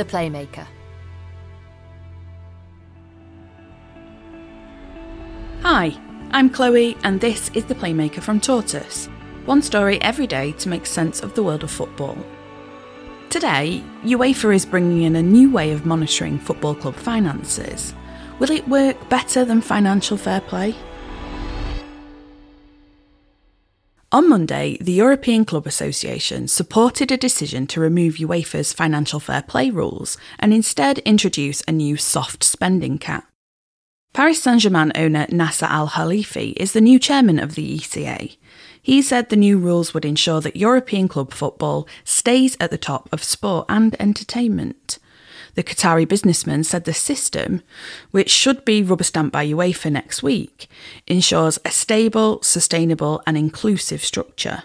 The Playmaker. Hi, I'm Chloe, and this is The Playmaker from Tortoise. One story every day to make sense of the world of football. Today, UEFA is bringing in a new way of monitoring football club finances. Will it work better than financial fair play? On Monday, the European Club Association supported a decision to remove UEFA's financial fair play rules and instead introduce a new soft spending cap. Paris Saint Germain owner Nasser Al Khelaifi is the new chairman of the ECA. He said the new rules would ensure that European club football stays at the top of sport and entertainment. The Qatari businessman said the system, which should be rubber stamped by UEFA next week, ensures a stable, sustainable, and inclusive structure.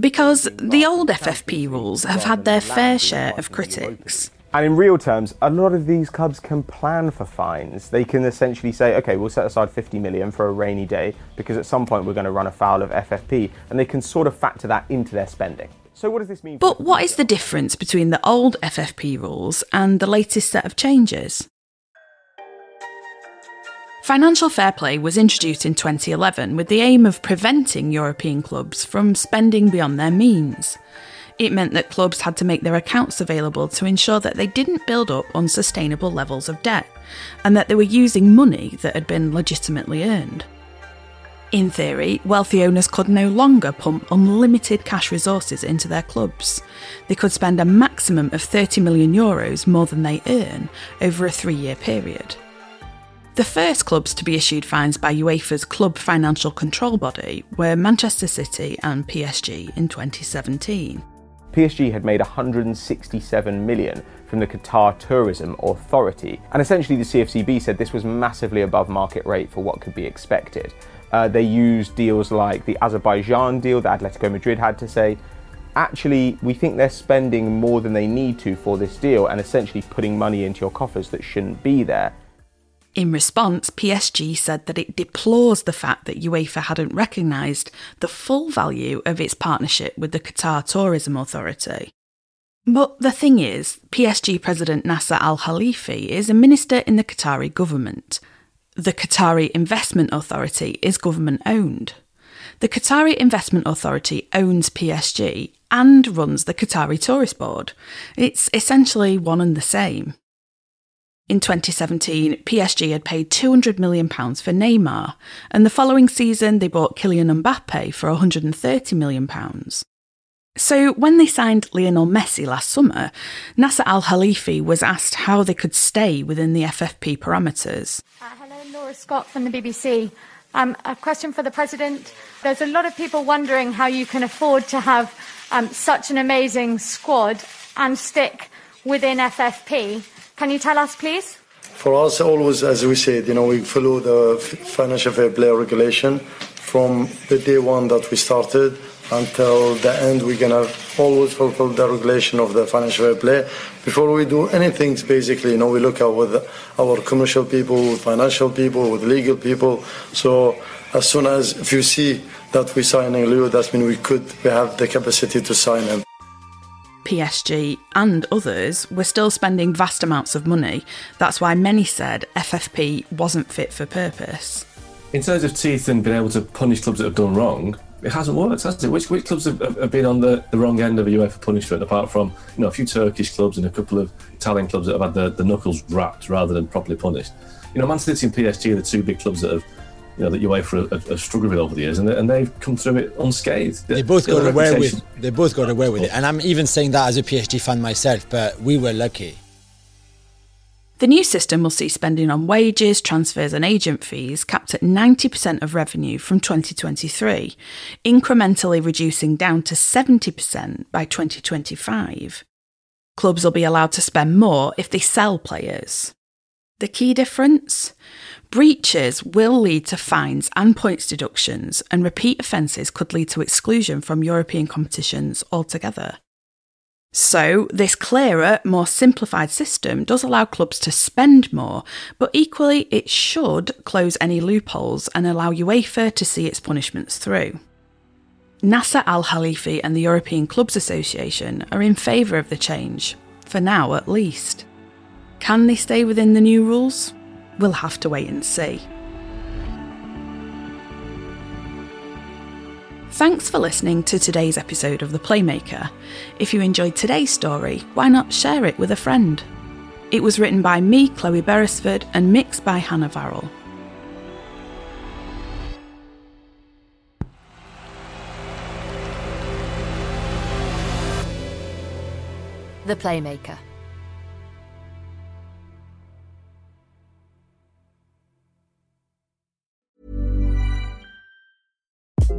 Because the old FFP rules have had their fair share of critics. And in real terms, a lot of these clubs can plan for fines. They can essentially say, okay, we'll set aside 50 million for a rainy day because at some point we're going to run afoul of FFP, and they can sort of factor that into their spending. So, what does this mean? But what is the difference between the old FFP rules and the latest set of changes? Financial fair play was introduced in 2011 with the aim of preventing European clubs from spending beyond their means. It meant that clubs had to make their accounts available to ensure that they didn't build up unsustainable levels of debt and that they were using money that had been legitimately earned. In theory, wealthy owners could no longer pump unlimited cash resources into their clubs. They could spend a maximum of 30 million euros more than they earn over a three year period. The first clubs to be issued fines by UEFA's club financial control body were Manchester City and PSG in 2017. PSG had made 167 million from the Qatar Tourism Authority, and essentially the CFCB said this was massively above market rate for what could be expected. Uh, they used deals like the Azerbaijan deal that Atletico Madrid had to say, actually, we think they're spending more than they need to for this deal and essentially putting money into your coffers that shouldn't be there. In response, PSG said that it deplores the fact that UEFA hadn't recognised the full value of its partnership with the Qatar Tourism Authority. But the thing is, PSG President Nasser Al Khelaifi is a minister in the Qatari government. The Qatari Investment Authority is government owned. The Qatari Investment Authority owns PSG and runs the Qatari Tourist Board. It's essentially one and the same. In 2017, PSG had paid £200 million for Neymar, and the following season they bought Kylian Mbappe for £130 million. So, when they signed Lionel Messi last summer, Nasser Al Khelaifi was asked how they could stay within the FFP parameters. Uh, hello, Laura Scott from the BBC. Um, a question for the President. There's a lot of people wondering how you can afford to have um, such an amazing squad and stick within FFP. Can you tell us, please? For us, always, as we said, you know, we follow the financial fair play regulation from the day one that we started until the end. We're gonna always fulfill the regulation of the financial fair play. Before we do anything, basically, you know, we look at with our commercial people, with financial people, with legal people. So as soon as if you see that we sign a Leo, that means we could we have the capacity to sign him. PSG and others were still spending vast amounts of money. That's why many said FFP wasn't fit for purpose. In terms of teeth and being able to punish clubs that have done wrong, it hasn't worked, has it? Which, which clubs have, have been on the, the wrong end of a UEFA punishment, apart from you know a few Turkish clubs and a couple of Italian clubs that have had the, the knuckles rapped rather than properly punished? You know, Man City and PSG are the two big clubs that have you know that UEFA have, have struggled with over the years, and, and they've come through it unscathed. They both got away with they both got away with it, oh. and I'm even saying that as a PSG fan myself. But we were lucky. The new system will see spending on wages, transfers, and agent fees capped at 90% of revenue from 2023, incrementally reducing down to 70% by 2025. Clubs will be allowed to spend more if they sell players. The key difference? Breaches will lead to fines and points deductions, and repeat offences could lead to exclusion from European competitions altogether. So, this clearer, more simplified system does allow clubs to spend more, but equally it should close any loopholes and allow UEFA to see its punishments through. Nasser Al Khelaifi and the European Clubs Association are in favour of the change, for now at least. Can they stay within the new rules? We'll have to wait and see. Thanks for listening to today's episode of The Playmaker. If you enjoyed today's story, why not share it with a friend? It was written by me, Chloe Beresford, and mixed by Hannah Varrell. The Playmaker.